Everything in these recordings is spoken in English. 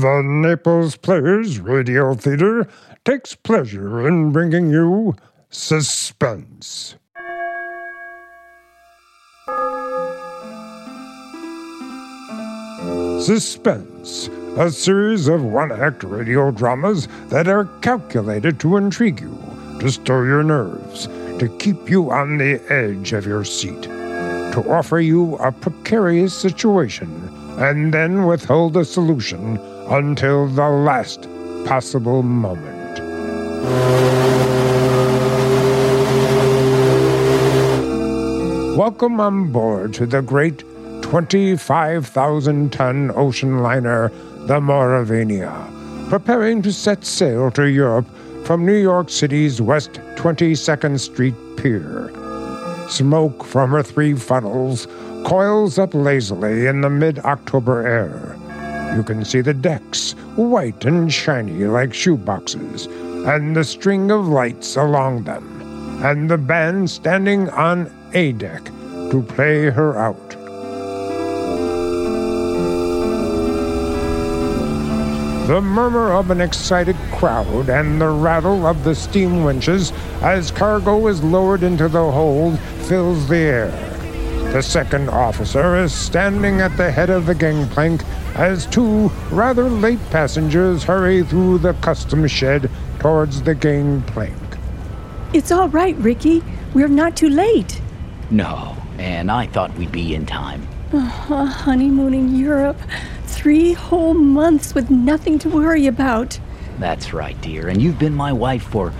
The Naples Players Radio Theater takes pleasure in bringing you Suspense. Suspense, a series of one act radio dramas that are calculated to intrigue you, to stir your nerves, to keep you on the edge of your seat, to offer you a precarious situation, and then withhold a solution until the last possible moment. Welcome on board to the great 25,000 ton ocean liner, the Maurevania, preparing to set sail to Europe from New York City's West 22nd Street Pier. Smoke from her three funnels coils up lazily in the mid October air. You can see the decks, white and shiny like shoeboxes, and the string of lights along them, and the band standing on A deck to play her out. The murmur of an excited crowd and the rattle of the steam winches as cargo is lowered into the hold fills the air. The second officer is standing at the head of the gangplank as two rather late passengers hurry through the customs shed towards the gangplank. It's all right, Ricky. We're not too late. No, and I thought we'd be in time. Oh, a honeymoon in Europe. Three whole months with nothing to worry about. That's right, dear, and you've been my wife for,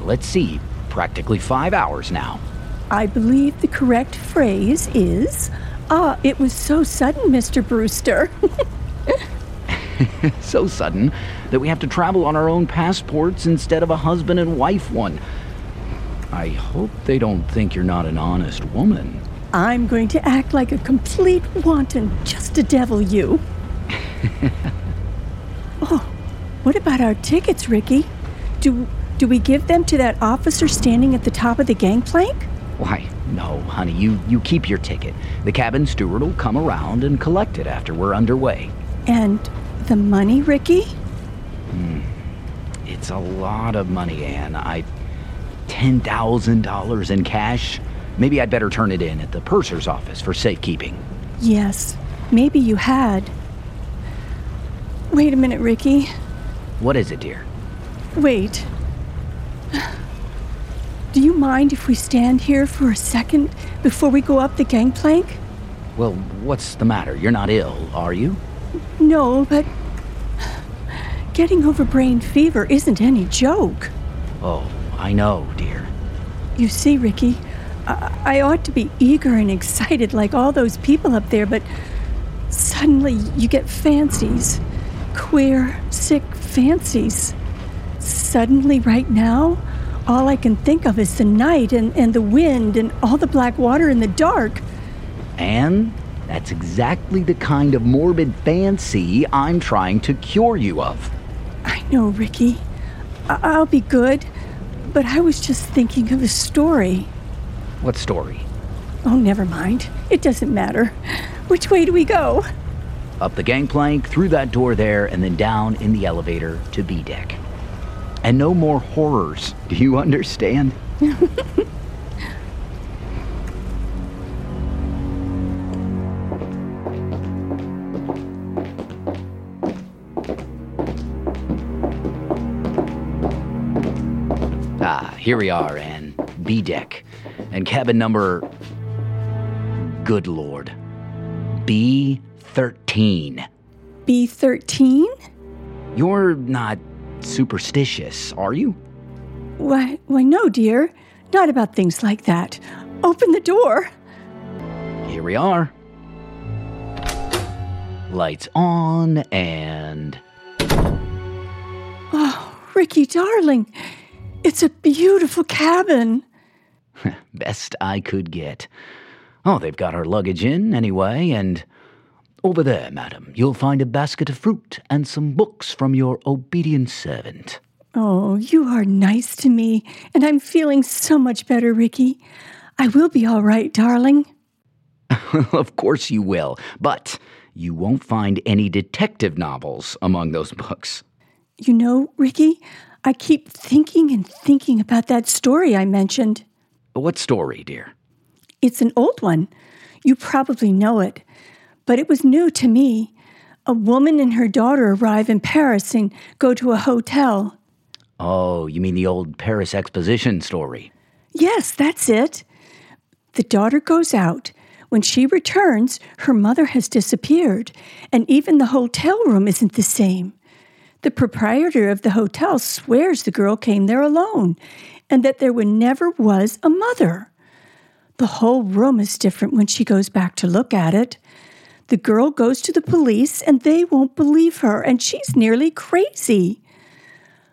let's see, practically five hours now. I believe the correct phrase is, Ah, it was so sudden, Mr. Brewster. so sudden that we have to travel on our own passports instead of a husband and wife one. I hope they don't think you're not an honest woman. I'm going to act like a complete wanton just to devil you. oh, what about our tickets, Ricky? Do do we give them to that officer standing at the top of the gangplank? Why, no, honey, you, you keep your ticket. The cabin steward will come around and collect it after we're underway. And the money, Ricky? Hmm, it's a lot of money, Anne. I. $10,000 in cash? Maybe I'd better turn it in at the purser's office for safekeeping. Yes, maybe you had. Wait a minute, Ricky. What is it, dear? Wait. Do you mind if we stand here for a second before we go up the gangplank? Well, what's the matter? You're not ill, are you? No, but getting over brain fever isn't any joke. Oh, I know, dear. You see, Ricky, I, I ought to be eager and excited like all those people up there, but suddenly you get fancies. Queer, sick fancies. Suddenly, right now, all I can think of is the night and, and the wind and all the black water in the dark. And that's exactly the kind of morbid fancy I'm trying to cure you of. I know, Ricky. I- I'll be good, but I was just thinking of a story. What story? Oh, never mind. It doesn't matter. Which way do we go? Up the gangplank, through that door there, and then down in the elevator to B deck. And no more horrors. Do you understand? ah, here we are, and B deck. And cabin number. Good lord. B13. B13? You're not superstitious, are you? Why, why, no, dear. Not about things like that. Open the door. Here we are. Lights on and. Oh, Ricky, darling. It's a beautiful cabin. Best I could get. Oh, they've got our luggage in anyway, and. Over there, madam, you'll find a basket of fruit and some books from your obedient servant. Oh, you are nice to me, and I'm feeling so much better, Ricky. I will be all right, darling. of course you will, but You won't find any detective novels among those books. You know, Ricky, I keep thinking and thinking about that story I mentioned. What story, dear? It's an old one. You probably know it, but it was new to me. A woman and her daughter arrive in Paris and go to a hotel. Oh, you mean the old Paris Exposition story? Yes, that's it. The daughter goes out. When she returns, her mother has disappeared, and even the hotel room isn't the same. The proprietor of the hotel swears the girl came there alone and that there never was a mother. The whole room is different when she goes back to look at it. The girl goes to the police and they won't believe her, and she's nearly crazy.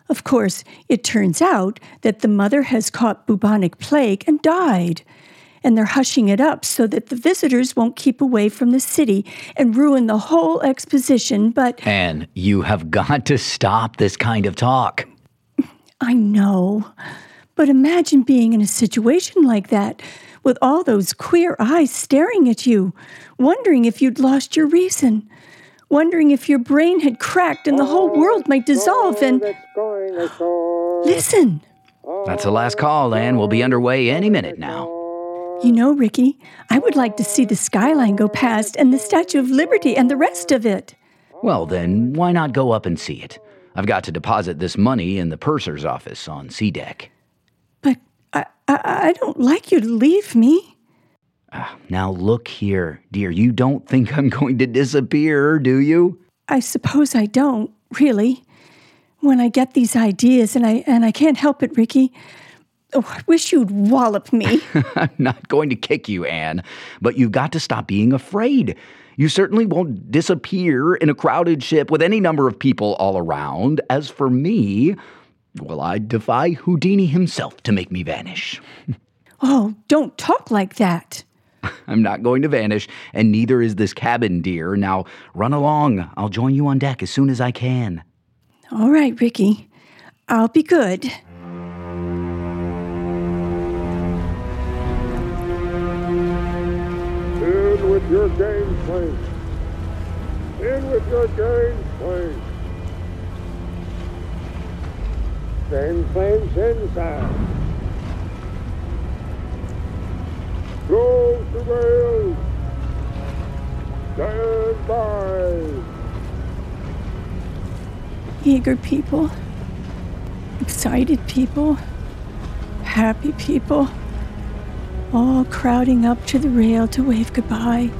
Of course, it turns out that the mother has caught bubonic plague and died, and they're hushing it up so that the visitors won't keep away from the city and ruin the whole exposition. But. Anne, you have got to stop this kind of talk. I know. But imagine being in a situation like that with all those queer eyes staring at you, wondering if you'd lost your reason, wondering if your brain had cracked and the whole world might dissolve and. Listen! That's the last call, Anne. We'll be underway any minute now. You know, Ricky, I would like to see the skyline go past and the Statue of Liberty and the rest of it. Well, then, why not go up and see it? I've got to deposit this money in the purser's office on C deck. But I, I, I don't like you to leave me. Uh, now, look here, dear. You don't think I'm going to disappear, do you? I suppose I don't, really. When I get these ideas, and I, and I can't help it, Ricky, Oh, I wish you'd wallop me. I'm not going to kick you, Anne, but you've got to stop being afraid. You certainly won't disappear in a crowded ship with any number of people all around. As for me, well, I'd defy Houdini himself to make me vanish. oh, don't talk like that. I'm not going to vanish, and neither is this cabin, dear. Now, run along. I'll join you on deck as soon as I can. All right, Ricky. I'll be good. In with your game plane. In with your game plane. Gangplank's inside. Close the rails. Stand by. Eager people, excited people, happy people all crowding up to the rail to wave goodbye.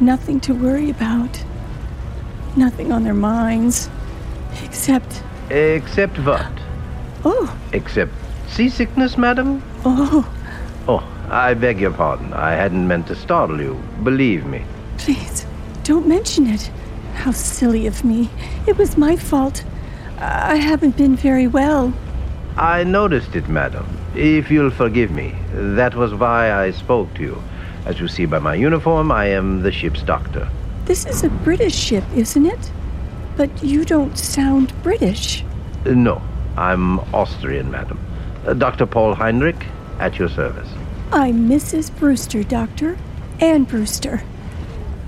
Nothing to worry about. Nothing on their minds. Except. Except what? Oh. Except seasickness, madam? Oh. I beg your pardon. I hadn't meant to startle you. Believe me. Please, don't mention it. How silly of me. It was my fault. I haven't been very well. I noticed it, madam. If you'll forgive me, that was why I spoke to you. As you see by my uniform, I am the ship's doctor. This is a British ship, isn't it? But you don't sound British. No, I'm Austrian, madam. Uh, Dr. Paul Heinrich, at your service. I'm Mrs. Brewster, Doctor. Anne Brewster.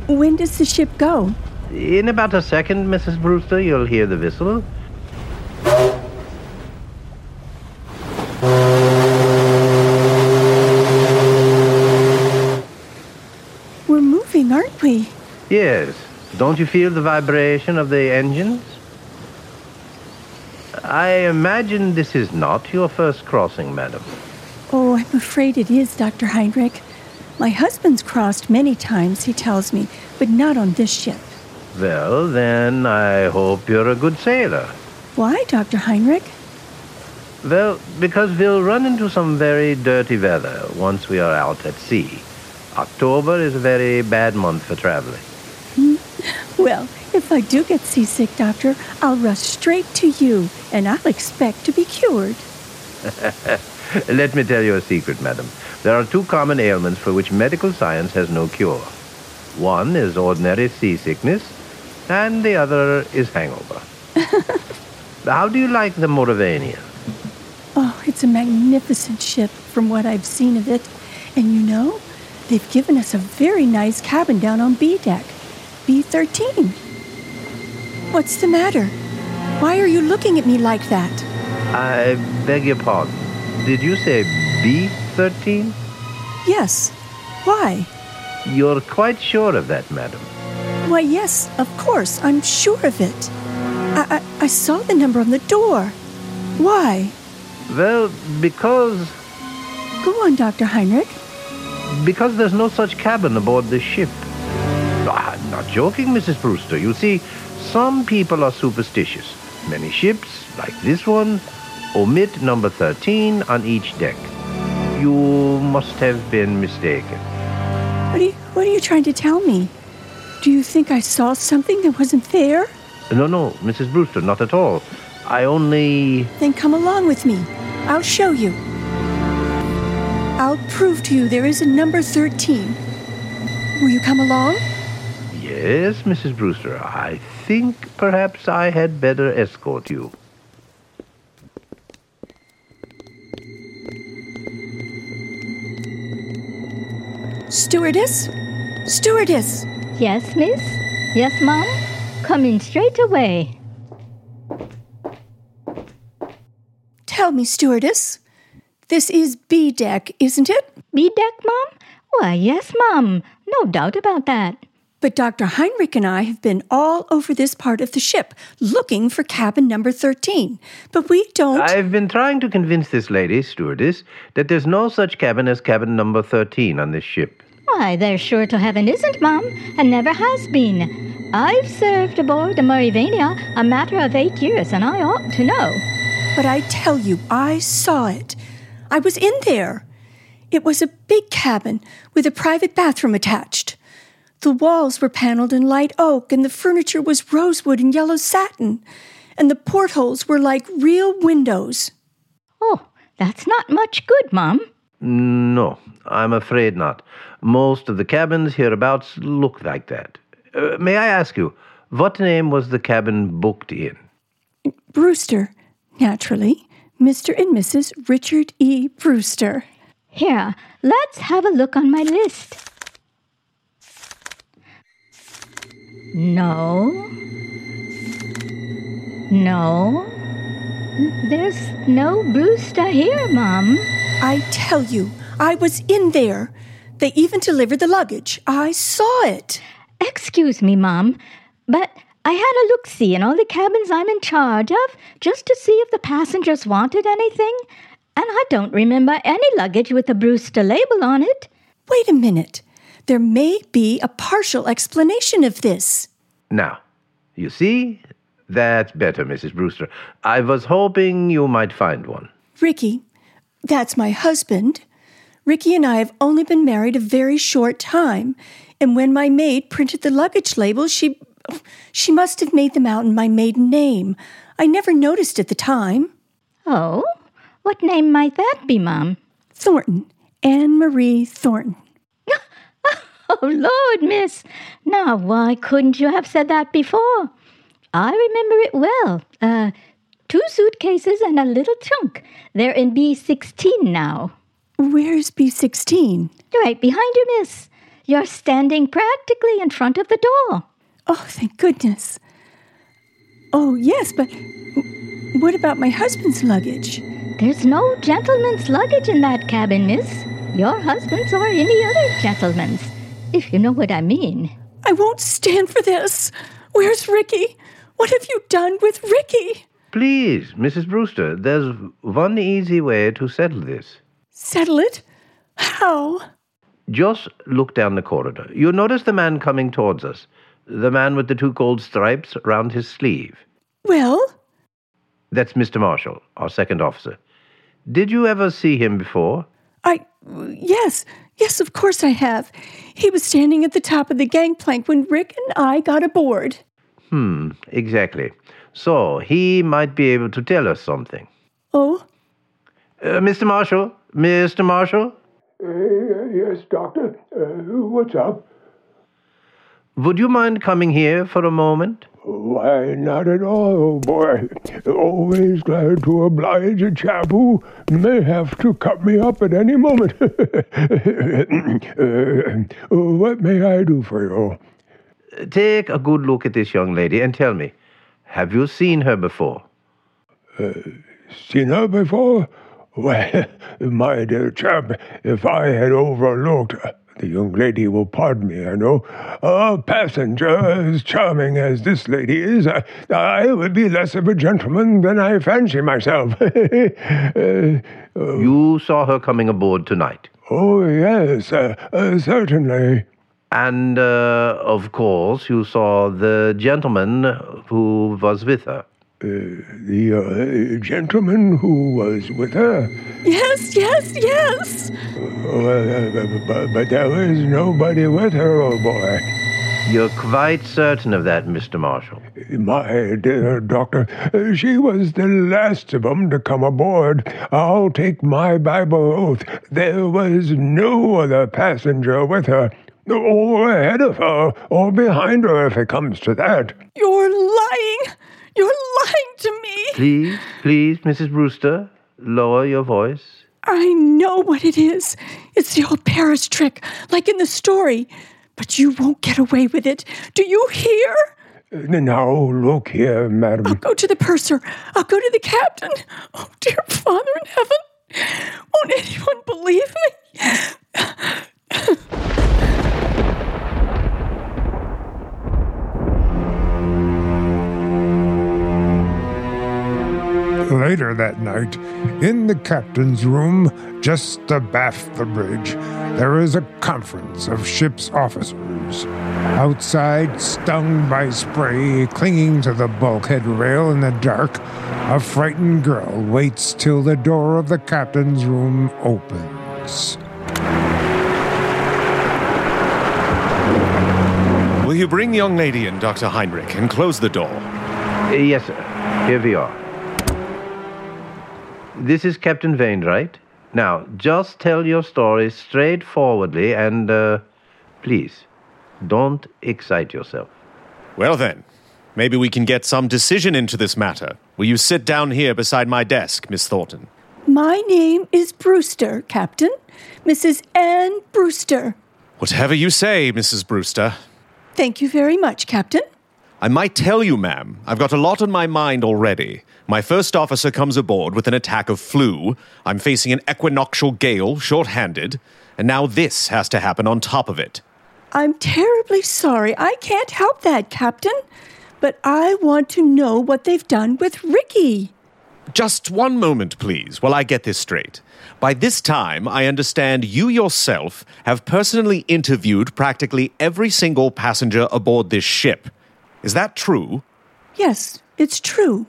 When does the ship go? In about a second, Mrs. Brewster, you'll hear the whistle. We're moving, aren't we? Yes. Don't you feel the vibration of the engines? I imagine this is not your first crossing, madam. Oh, I'm afraid it is, Dr. Heinrich. My husband's crossed many times, he tells me, but not on this ship. Well, then I hope you're a good sailor. Why, Dr. Heinrich? Well, because we'll run into some very dirty weather once we are out at sea. October is a very bad month for traveling. Hmm. Well, if I do get seasick, Doctor, I'll rush straight to you, and I'll expect to be cured. Let me tell you a secret, madam. There are two common ailments for which medical science has no cure. One is ordinary seasickness, and the other is hangover. How do you like the Maurevania? Oh, it's a magnificent ship from what I've seen of it. And you know, They've given us a very nice cabin down on B deck. B13. What's the matter? Why are you looking at me like that? I beg your pardon. Did you say B13? Yes. Why? You're quite sure of that, madam. Why, yes, of course, I'm sure of it. I, I, I saw the number on the door. Why? Well, because. Go on, Dr. Heinrich. Because there's no such cabin aboard this ship. Ah, I'm not joking, Mrs. Brewster. You see, some people are superstitious. Many ships, like this one, omit number 13 on each deck. You must have been mistaken. What are you, what are you trying to tell me? Do you think I saw something that wasn't there? No, no, Mrs. Brewster, not at all. I only. Then come along with me. I'll show you. I'll prove to you there is a number 13. Will you come along? Yes, Mrs. Brewster. I think perhaps I had better escort you. Stewardess? Stewardess! Yes, miss? Yes, ma'am? Coming straight away. Tell me, stewardess. This is B deck, isn't it? B deck, mom? Why, yes, mom. No doubt about that. But Dr. Heinrich and I have been all over this part of the ship looking for cabin number 13. But we don't. I've been trying to convince this lady, stewardess, that there's no such cabin as cabin number 13 on this ship. Why, there sure to heaven isn't, ma'am, and never has been. I've served aboard the Maurevania a matter of eight years, and I ought to know. But I tell you, I saw it. I was in there. It was a big cabin with a private bathroom attached. The walls were paneled in light oak, and the furniture was rosewood and yellow satin, and the portholes were like real windows. Oh, that's not much good, ma'am. No, I'm afraid not. Most of the cabins hereabouts look like that. Uh, may I ask you, what name was the cabin booked in? Brewster, naturally. Mr. and Mrs. Richard E. Brewster. Here, let's have a look on my list. No. No. There's no Brewster here, Mom. I tell you, I was in there. They even delivered the luggage. I saw it. Excuse me, Mom, but I had a look see in all the cabins I'm in charge of just to see if the passengers wanted anything, and I don't remember any luggage with a Brewster label on it. Wait a minute. There may be a partial explanation of this. Now, you see, that's better, Mrs. Brewster. I was hoping you might find one. Ricky, that's my husband. Ricky and I have only been married a very short time, and when my maid printed the luggage label, she she must have made them out in my maiden name. I never noticed at the time. Oh, what name might that be, Mom? Thornton. Anne Marie Thornton. Oh, Lord, miss. Now, why couldn't you have said that before? I remember it well. Uh, two suitcases and a little trunk. They're in B16 now. Where's B16? Right behind you, miss. You're standing practically in front of the door. Oh, thank goodness. Oh, yes, but what about my husband's luggage? There's no gentleman's luggage in that cabin, miss. Your husband's or any other gentleman's, if you know what I mean. I won't stand for this. Where's Ricky? What have you done with Ricky? Please, Mrs. Brewster, there's one easy way to settle this. Settle it? How? Just look down the corridor. You'll notice the man coming towards us. The man with the two gold stripes round his sleeve. Well, That's Mr. Marshall, our second officer. Did you ever see him before? I. Yes, yes, of course I have. He was standing at the top of the gangplank when Rick and I got aboard. Hmm, exactly. So he might be able to tell us something. Oh, Uh, Mr. Marshall? Mr. Marshall? Uh, yes, Doctor. Uh, what's up? Would you mind coming here for a moment? Why, not at all, boy. Always glad to oblige a chap who may have to cut me up at any moment. uh, what may I do for you? take a good look at this young lady and tell me, have you seen her before? Seen her before? Well, my dear chap, if I had overlooked, the young lady will pardon me, I know, a passenger as charming as this lady is, I, I would be less of a gentleman than I fancy myself. Uh, You saw her coming aboard tonight. oh, yes, uh, uh, certainly. And, uh, of course, you saw the gentleman who was with her. The uh, gentleman who was with her. Yes, yes, yes. Oh, uh, but, but there was nobody with her, old boy. You're quite certain of that, Mr. Marshall. My dear doctor, uh, she was the last of 'em to come aboard. I'll take my Bible oath. There was no other passenger with her, or ahead of her, or behind her, if it comes to that. You're lying. You're lying to me. Please, please, Mrs. Brewster, lower your voice. I know what it is. It's the old Paris trick, like in the story. But you won't get away with it. Do you hear? Uh, Now, look here, madam. I'll go to the purser. I'll go to the captain. Oh, dear Father in heaven. Won't anyone believe me? Later that night, in the captain's room, just abaft the bridge, there is a conference of ship's officers. Outside, stung by spray, clinging to the bulkhead rail in the dark, a frightened girl waits till the door of the captain's room opens. Will you bring the young lady in, Dr. Heinrich, and close the door? Yes, sir. Here we are. This is Captain Wainwright. Now, just tell your story straightforwardly and, uh, please, don't excite yourself. Well then, maybe we can get some decision into this matter. Will you sit down here beside my desk, Miss Thornton? My name is Brewster, Captain. Mrs. Anne Brewster. Whatever you say, Mrs. Brewster. Thank you very much, Captain. I might tell you, ma'am, I've got a lot on my mind already. My first officer comes aboard with an attack of flu. I'm facing an equinoctial gale, short-handed. And now this has to happen on top of it. I'm terribly sorry. I can't help that, Captain. But I want to know what they've done with Ricky. Just one moment, please, while I get this straight. By this time, I understand you yourself have personally interviewed practically every single passenger aboard this ship. Is that true? Yes, it's true.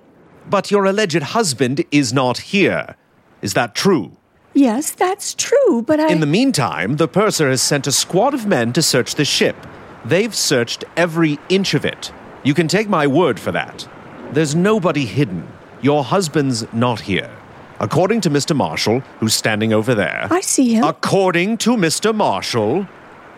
But your alleged husband is not here. Is that true? Yes, that's true, but I. In the meantime, the purser has sent a squad of men to search the ship. They've searched every inch of it. You can take my word for that. There's nobody hidden. Your husband's not here. According to Mr. Marshall, who's standing over there. I see him. According to Mr. Marshall,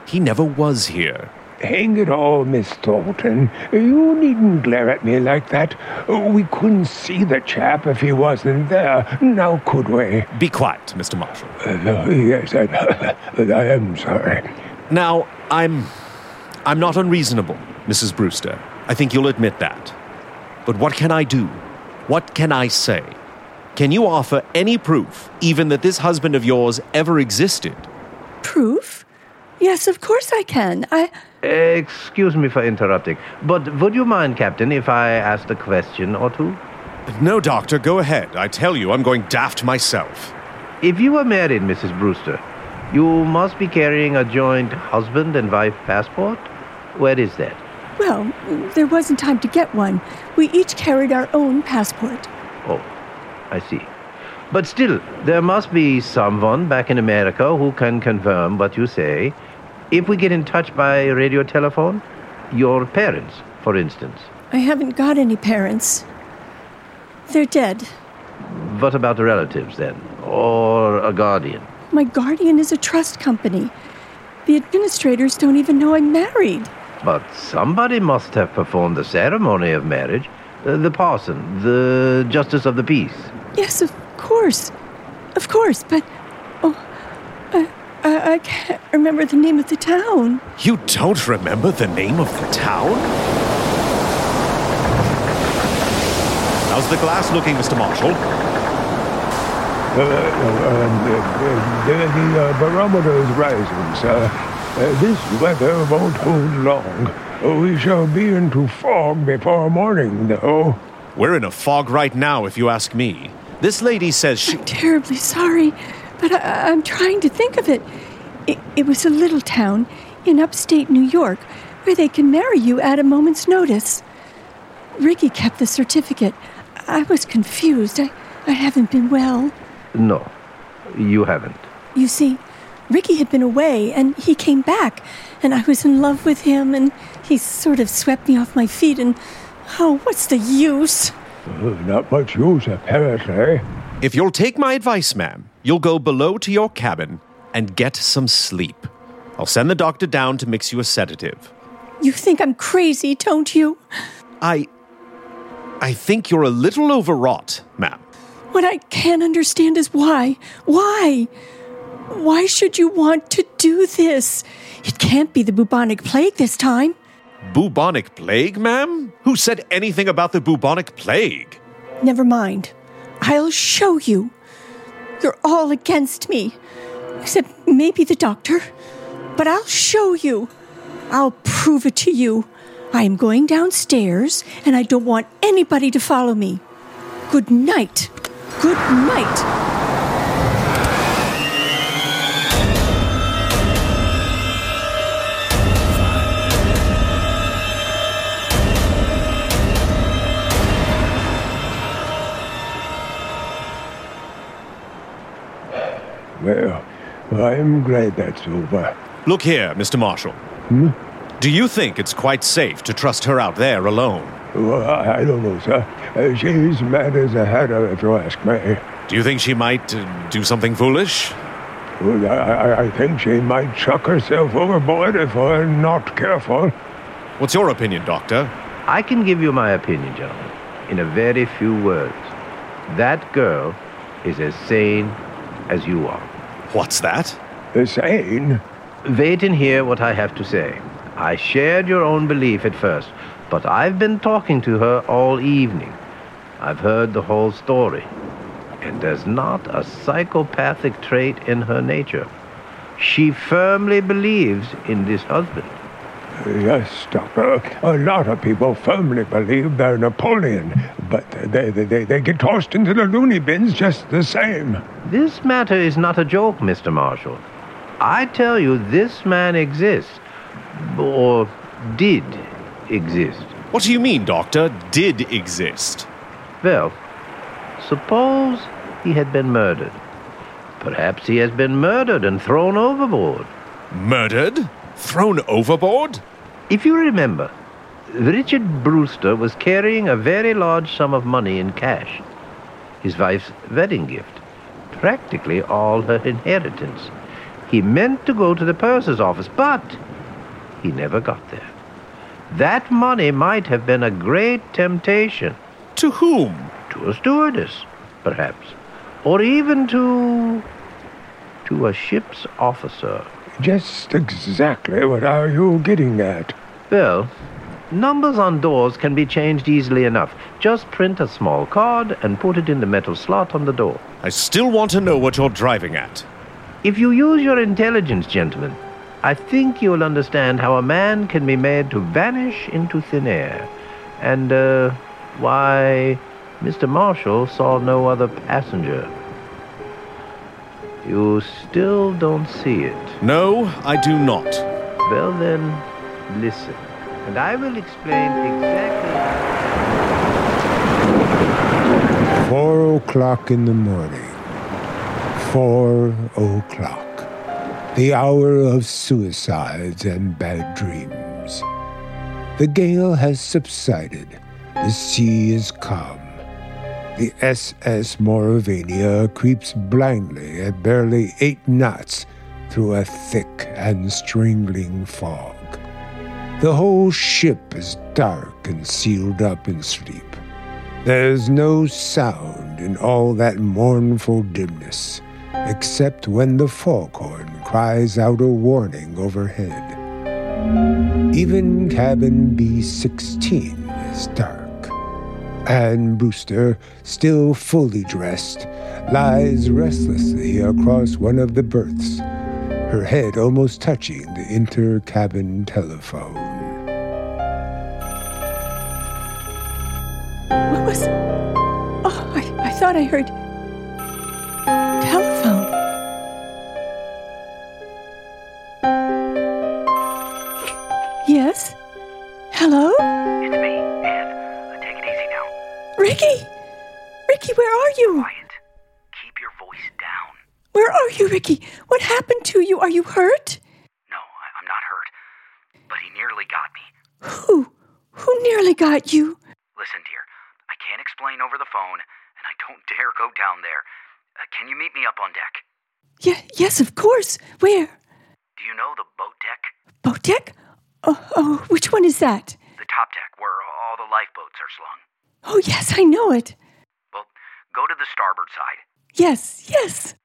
he never was here. Hang it all, Miss Thornton. You needn't glare at me like that. We couldn't see the chap if he wasn't there. Now, could we? Be quiet, Mr. Marshall. Uh, yes, I, I am sorry. Now, I'm I'm not unreasonable, Mrs. Brewster. I think you'll admit that. But what can I do? What can I say? Can you offer any proof, even that this husband of yours ever existed? Proof? Yes, of course I can. I. Excuse me for interrupting, but would you mind, Captain, if I asked a question or two? No, doctor, go ahead. I tell you, I'm going daft myself. If you were married, Mrs. Brewster, you must be carrying a joint husband and wife passport? Where is that? Well, there wasn't time to get one. We each carried our own passport. Oh, I see. But still, there must be someone back in America who can confirm what you say. If we get in touch by radio telephone, your parents, for instance. I haven't got any parents. They're dead. What about the relatives then? Or a guardian? My guardian is a trust company. The administrators don't even know I'm married. But somebody must have performed the ceremony of marriage. Uh, the parson, the justice of the peace. Yes, of course. Of course, but. Oh, I, I, I can't remember the name of the town. You don't remember the name of the town? How's the glass looking, Mr. Marshall? Uh, uh, the, the uh, barometer is rising, sir. Uh, this weather won't hold long. We shall be into fog before morning, though. We're in a fog right now, if you ask me. This lady says she. I'm terribly sorry, but I, I'm trying to think of it. it. It was a little town in upstate New York where they can marry you at a moment's notice. Ricky kept the certificate. I was confused. I, I haven't been well. No, you haven't. You see, Ricky had been away and he came back, and I was in love with him, and he sort of swept me off my feet, and oh, what's the use? Uh, not much use, apparently. If you'll take my advice, ma'am, you'll go below to your cabin and get some sleep. I'll send the doctor down to mix you a sedative. You think I'm crazy, don't you? I. I think you're a little overwrought, ma'am. What I can't understand is why. Why? Why should you want to do this? It can't be the bubonic plague this time. Bubonic plague, ma'am? Who said anything about the bubonic plague? Never mind. I'll show you. You're all against me. Except maybe the doctor. But I'll show you. I'll prove it to you. I am going downstairs, and I don't want anybody to follow me. Good night. Good night. I'm glad that's over. Look here, Mr. Marshall. Hmm? Do you think it's quite safe to trust her out there alone? Well, I, I don't know, sir. Uh, she's mad as a hatter, if you ask me. Do you think she might uh, do something foolish? Well, I, I, I think she might chuck herself overboard if we're not careful. What's your opinion, Doctor? I can give you my opinion, gentlemen, in a very few words. That girl is as sane as you are. What's that? Sane? Wait and hear what I have to say. I shared your own belief at first, but I've been talking to her all evening. I've heard the whole story. And there's not a psychopathic trait in her nature. She firmly believes in this husband. Yes, Doctor. A lot of people firmly believe they're Napoleon, but they, they, they get tossed into the loony bins just the same. This matter is not a joke, Mr. Marshall. I tell you, this man exists. Or did exist. What do you mean, Doctor? Did exist? Well, suppose he had been murdered. Perhaps he has been murdered and thrown overboard. Murdered? Thrown overboard? If you remember, Richard Brewster was carrying a very large sum of money in cash. His wife's wedding gift. Practically all her inheritance. He meant to go to the purser's office, but he never got there. That money might have been a great temptation. To whom? To a stewardess, perhaps. Or even to. to a ship's officer. Just exactly what are you getting at? Well, numbers on doors can be changed easily enough. Just print a small card and put it in the metal slot on the door. I still want to know what you're driving at. If you use your intelligence, gentlemen, I think you'll understand how a man can be made to vanish into thin air. And, uh, why, Mr. Marshall saw no other passenger. You still don't see it. No, I do not. Well, then, listen, and I will explain exactly. Four o'clock in the morning. Four o'clock. The hour of suicides and bad dreams. The gale has subsided. The sea is calm. The SS Maurevania creeps blindly at barely eight knots through a thick and strangling fog. The whole ship is dark and sealed up in sleep. There's no sound in all that mournful dimness, except when the foghorn cries out a warning overhead. Even cabin B16 is dark. Anne Brewster, still fully dressed, lies restlessly across one of the berths, her head almost touching the inter cabin telephone. What was. Oh, I, I thought I heard. Are you, Ricky? What happened to you? Are you hurt? No, I- I'm not hurt. But he nearly got me. Who? Who nearly got you? Listen, dear, I can't explain over the phone, and I don't dare go down there. Uh, can you meet me up on deck? Yeah, yes, of course. Where? Do you know the boat deck? Boat deck? Oh, oh, which one is that? The top deck, where all the lifeboats are slung. Oh, yes, I know it. Well, go to the starboard side. Yes, yes.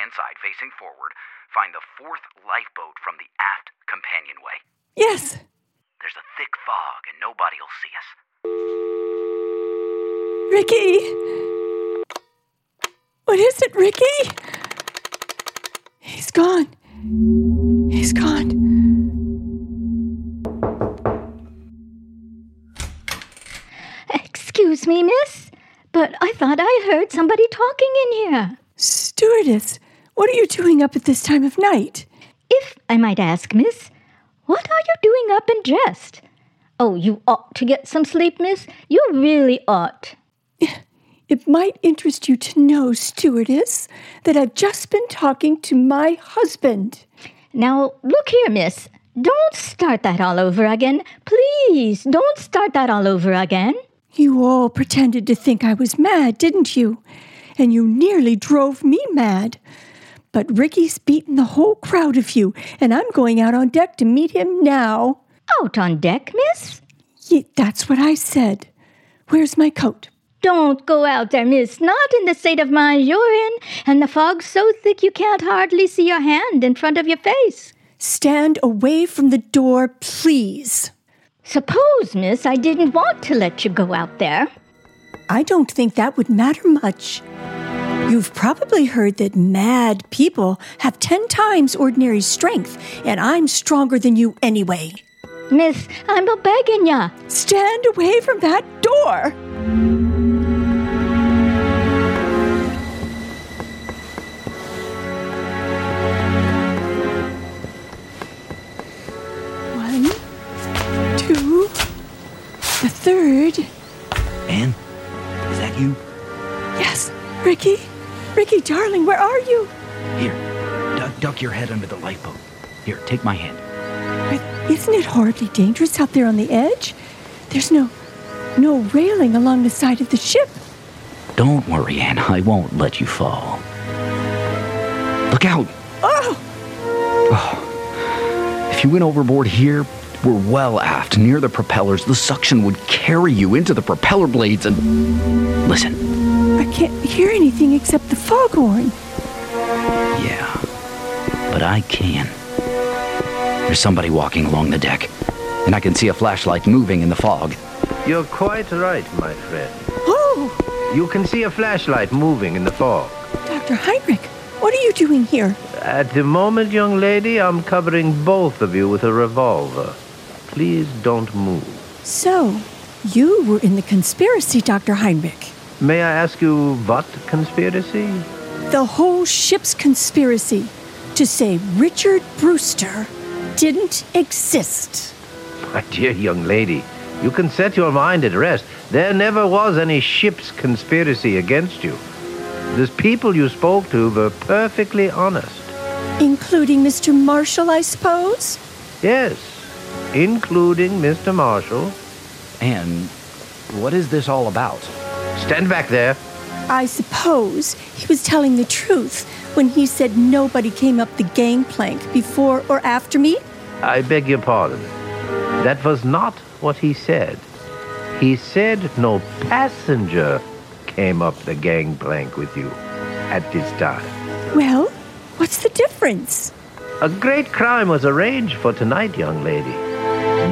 That's hand side facing forward. Find the fourth lifeboat from the aft companionway. Yes. There's a thick fog, and nobody'll see us. Ricky! What is it, Ricky? He's gone. He's gone. Excuse me, miss, but I thought I heard somebody talking in here. Stewardess, what are you doing up at this time of night? If I might ask, miss, what are you doing up and dressed? Oh, you ought to get some sleep, miss. You really ought. It might interest you to know, stewardess, that I've just been talking to my husband. Now, look here, miss. Don't start that all over again. Please, don't start that all over again. You all pretended to think I was mad, didn't you? And you nearly drove me mad. But Ricky's beaten the whole crowd of you, and I'm going out on deck to meet him now. Out on deck, miss? Ye- that's what I said. Where's my coat? Don't go out there, miss. Not in the state of mind you're in, and the fog's so thick you can't hardly see your hand in front of your face. Stand away from the door, please. Suppose, miss, I didn't want to let you go out there. I don't think that would matter much. You've probably heard that mad people have ten times ordinary strength, and I'm stronger than you anyway. Miss, I'm a begging ya. Stand away from that door! One, two, the third. Anne, is that you? Yes, Ricky. Ricky, darling, where are you? Here, duck, duck your head under the lifeboat. Here, take my hand. But isn't it horribly dangerous out there on the edge? There's no no railing along the side of the ship. Don't worry, Anna. I won't let you fall. Look out! Oh, oh. If you went overboard here, we're well aft, near the propellers. The suction would carry you into the propeller blades and. Listen. I can't hear anything except the foghorn. Yeah. But I can. There's somebody walking along the deck, and I can see a flashlight moving in the fog. You're quite right, my friend. Oh, You can see a flashlight moving in the fog. Dr. Heinrich, what are you doing here? At the moment, young lady, I'm covering both of you with a revolver. Please don't move. So, you were in the conspiracy, Dr. Heinrich. May I ask you what conspiracy? The whole ship's conspiracy to say Richard Brewster didn't exist. My dear young lady, you can set your mind at rest. There never was any ship's conspiracy against you. The people you spoke to were perfectly honest. Including Mr. Marshall, I suppose? Yes, including Mr. Marshall. And what is this all about? Stand back there. I suppose he was telling the truth when he said nobody came up the gangplank before or after me? I beg your pardon. That was not what he said. He said no passenger came up the gangplank with you at this time. Well, what's the difference? A great crime was arranged for tonight, young lady.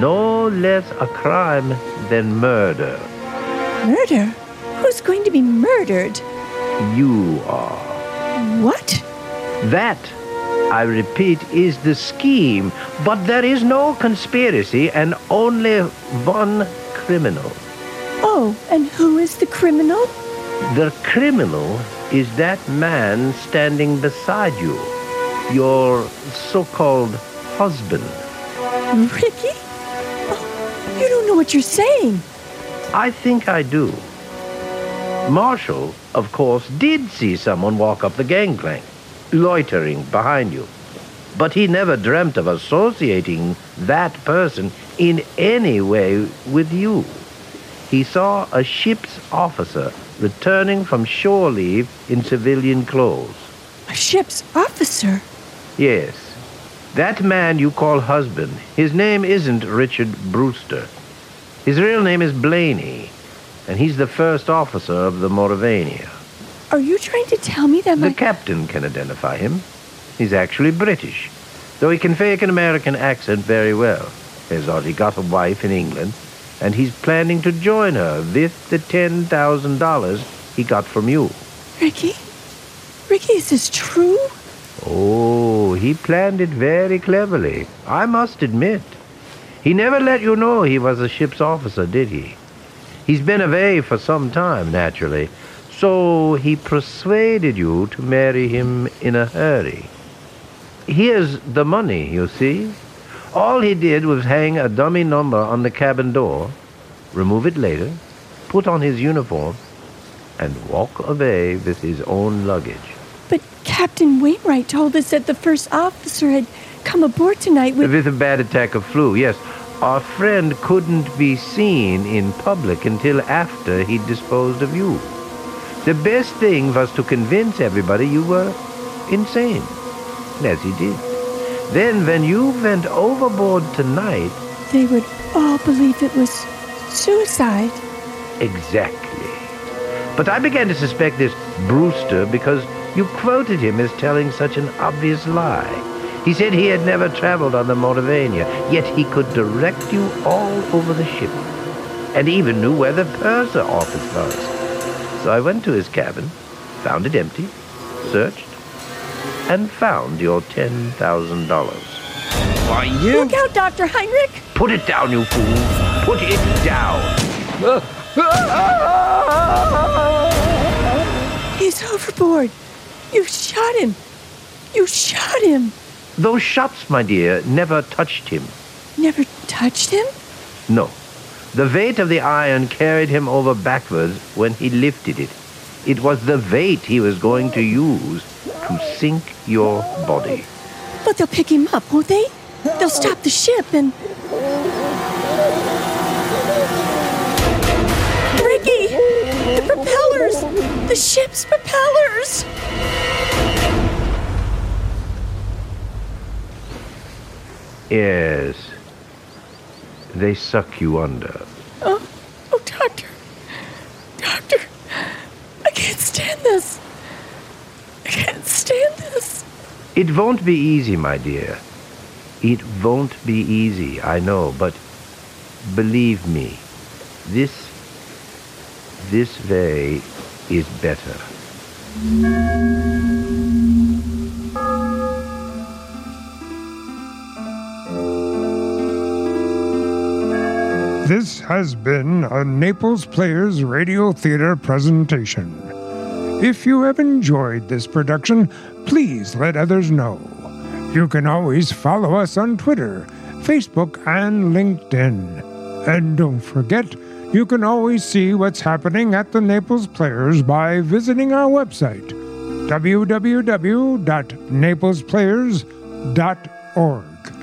No less a crime than murder. Murder? Who's going to be murdered? You are. What? That, I repeat, is the scheme. But there is no conspiracy and only one criminal. Oh, and who is the criminal? The criminal is that man standing beside you, your so called husband. Ricky? Oh, you don't know what you're saying. I think I do. Marshall, of course, did see someone walk up the gangplank, loitering behind you. But he never dreamt of associating that person in any way with you. He saw a ship's officer returning from shore leave in civilian clothes. A ship's officer? Yes. That man you call husband, his name isn't Richard Brewster. His real name is Blaney, and he's the first officer of the Maurevania. Are you trying to tell me that my... The captain can identify him. He's actually British, though he can fake an American accent very well. He's already got a wife in England, and he's planning to join her with the $10,000 he got from you. Ricky? Ricky, is this true? Oh, he planned it very cleverly, I must admit. He never let you know he was a ship's officer, did he? He's been away for some time, naturally, so he persuaded you to marry him in a hurry. Here's the money, you see. All he did was hang a dummy number on the cabin door, remove it later, put on his uniform, and walk away with his own luggage. But Captain Wainwright told us that the first officer had come aboard tonight with... With a bad attack of flu, yes. Our friend couldn't be seen in public until after he'd disposed of you. The best thing was to convince everybody you were insane, as he did. Then, when you went overboard tonight, They would all believe it was suicide. exactly. But I began to suspect this Brewster because you quoted him as telling such an obvious lie. He said he had never traveled on the Maurevania, yet he could direct you all over the ship, and even knew where the purser office was. So I went to his cabin, found it empty, searched, and found your $10,000. Why, you... Look out, Dr. Heinrich! Put it down, you fool! Put it down! He's overboard. You shot him. You shot him. Those shots, my dear, never touched him. Never touched him? No. The weight of the iron carried him over backwards when he lifted it. It was the weight he was going to use to sink your body. But they'll pick him up, won't they? They'll stop the ship and. Ricky! The propellers! The ship's propellers! Yes. They suck you under. Oh, oh, doctor. Doctor, I can't stand this. I can't stand this. It won't be easy, my dear. It won't be easy, I know, but believe me, this, this way is better. This has been a Naples Players Radio Theater presentation. If you have enjoyed this production, please let others know. You can always follow us on Twitter, Facebook, and LinkedIn. And don't forget, you can always see what's happening at the Naples Players by visiting our website, www.naplesplayers.org.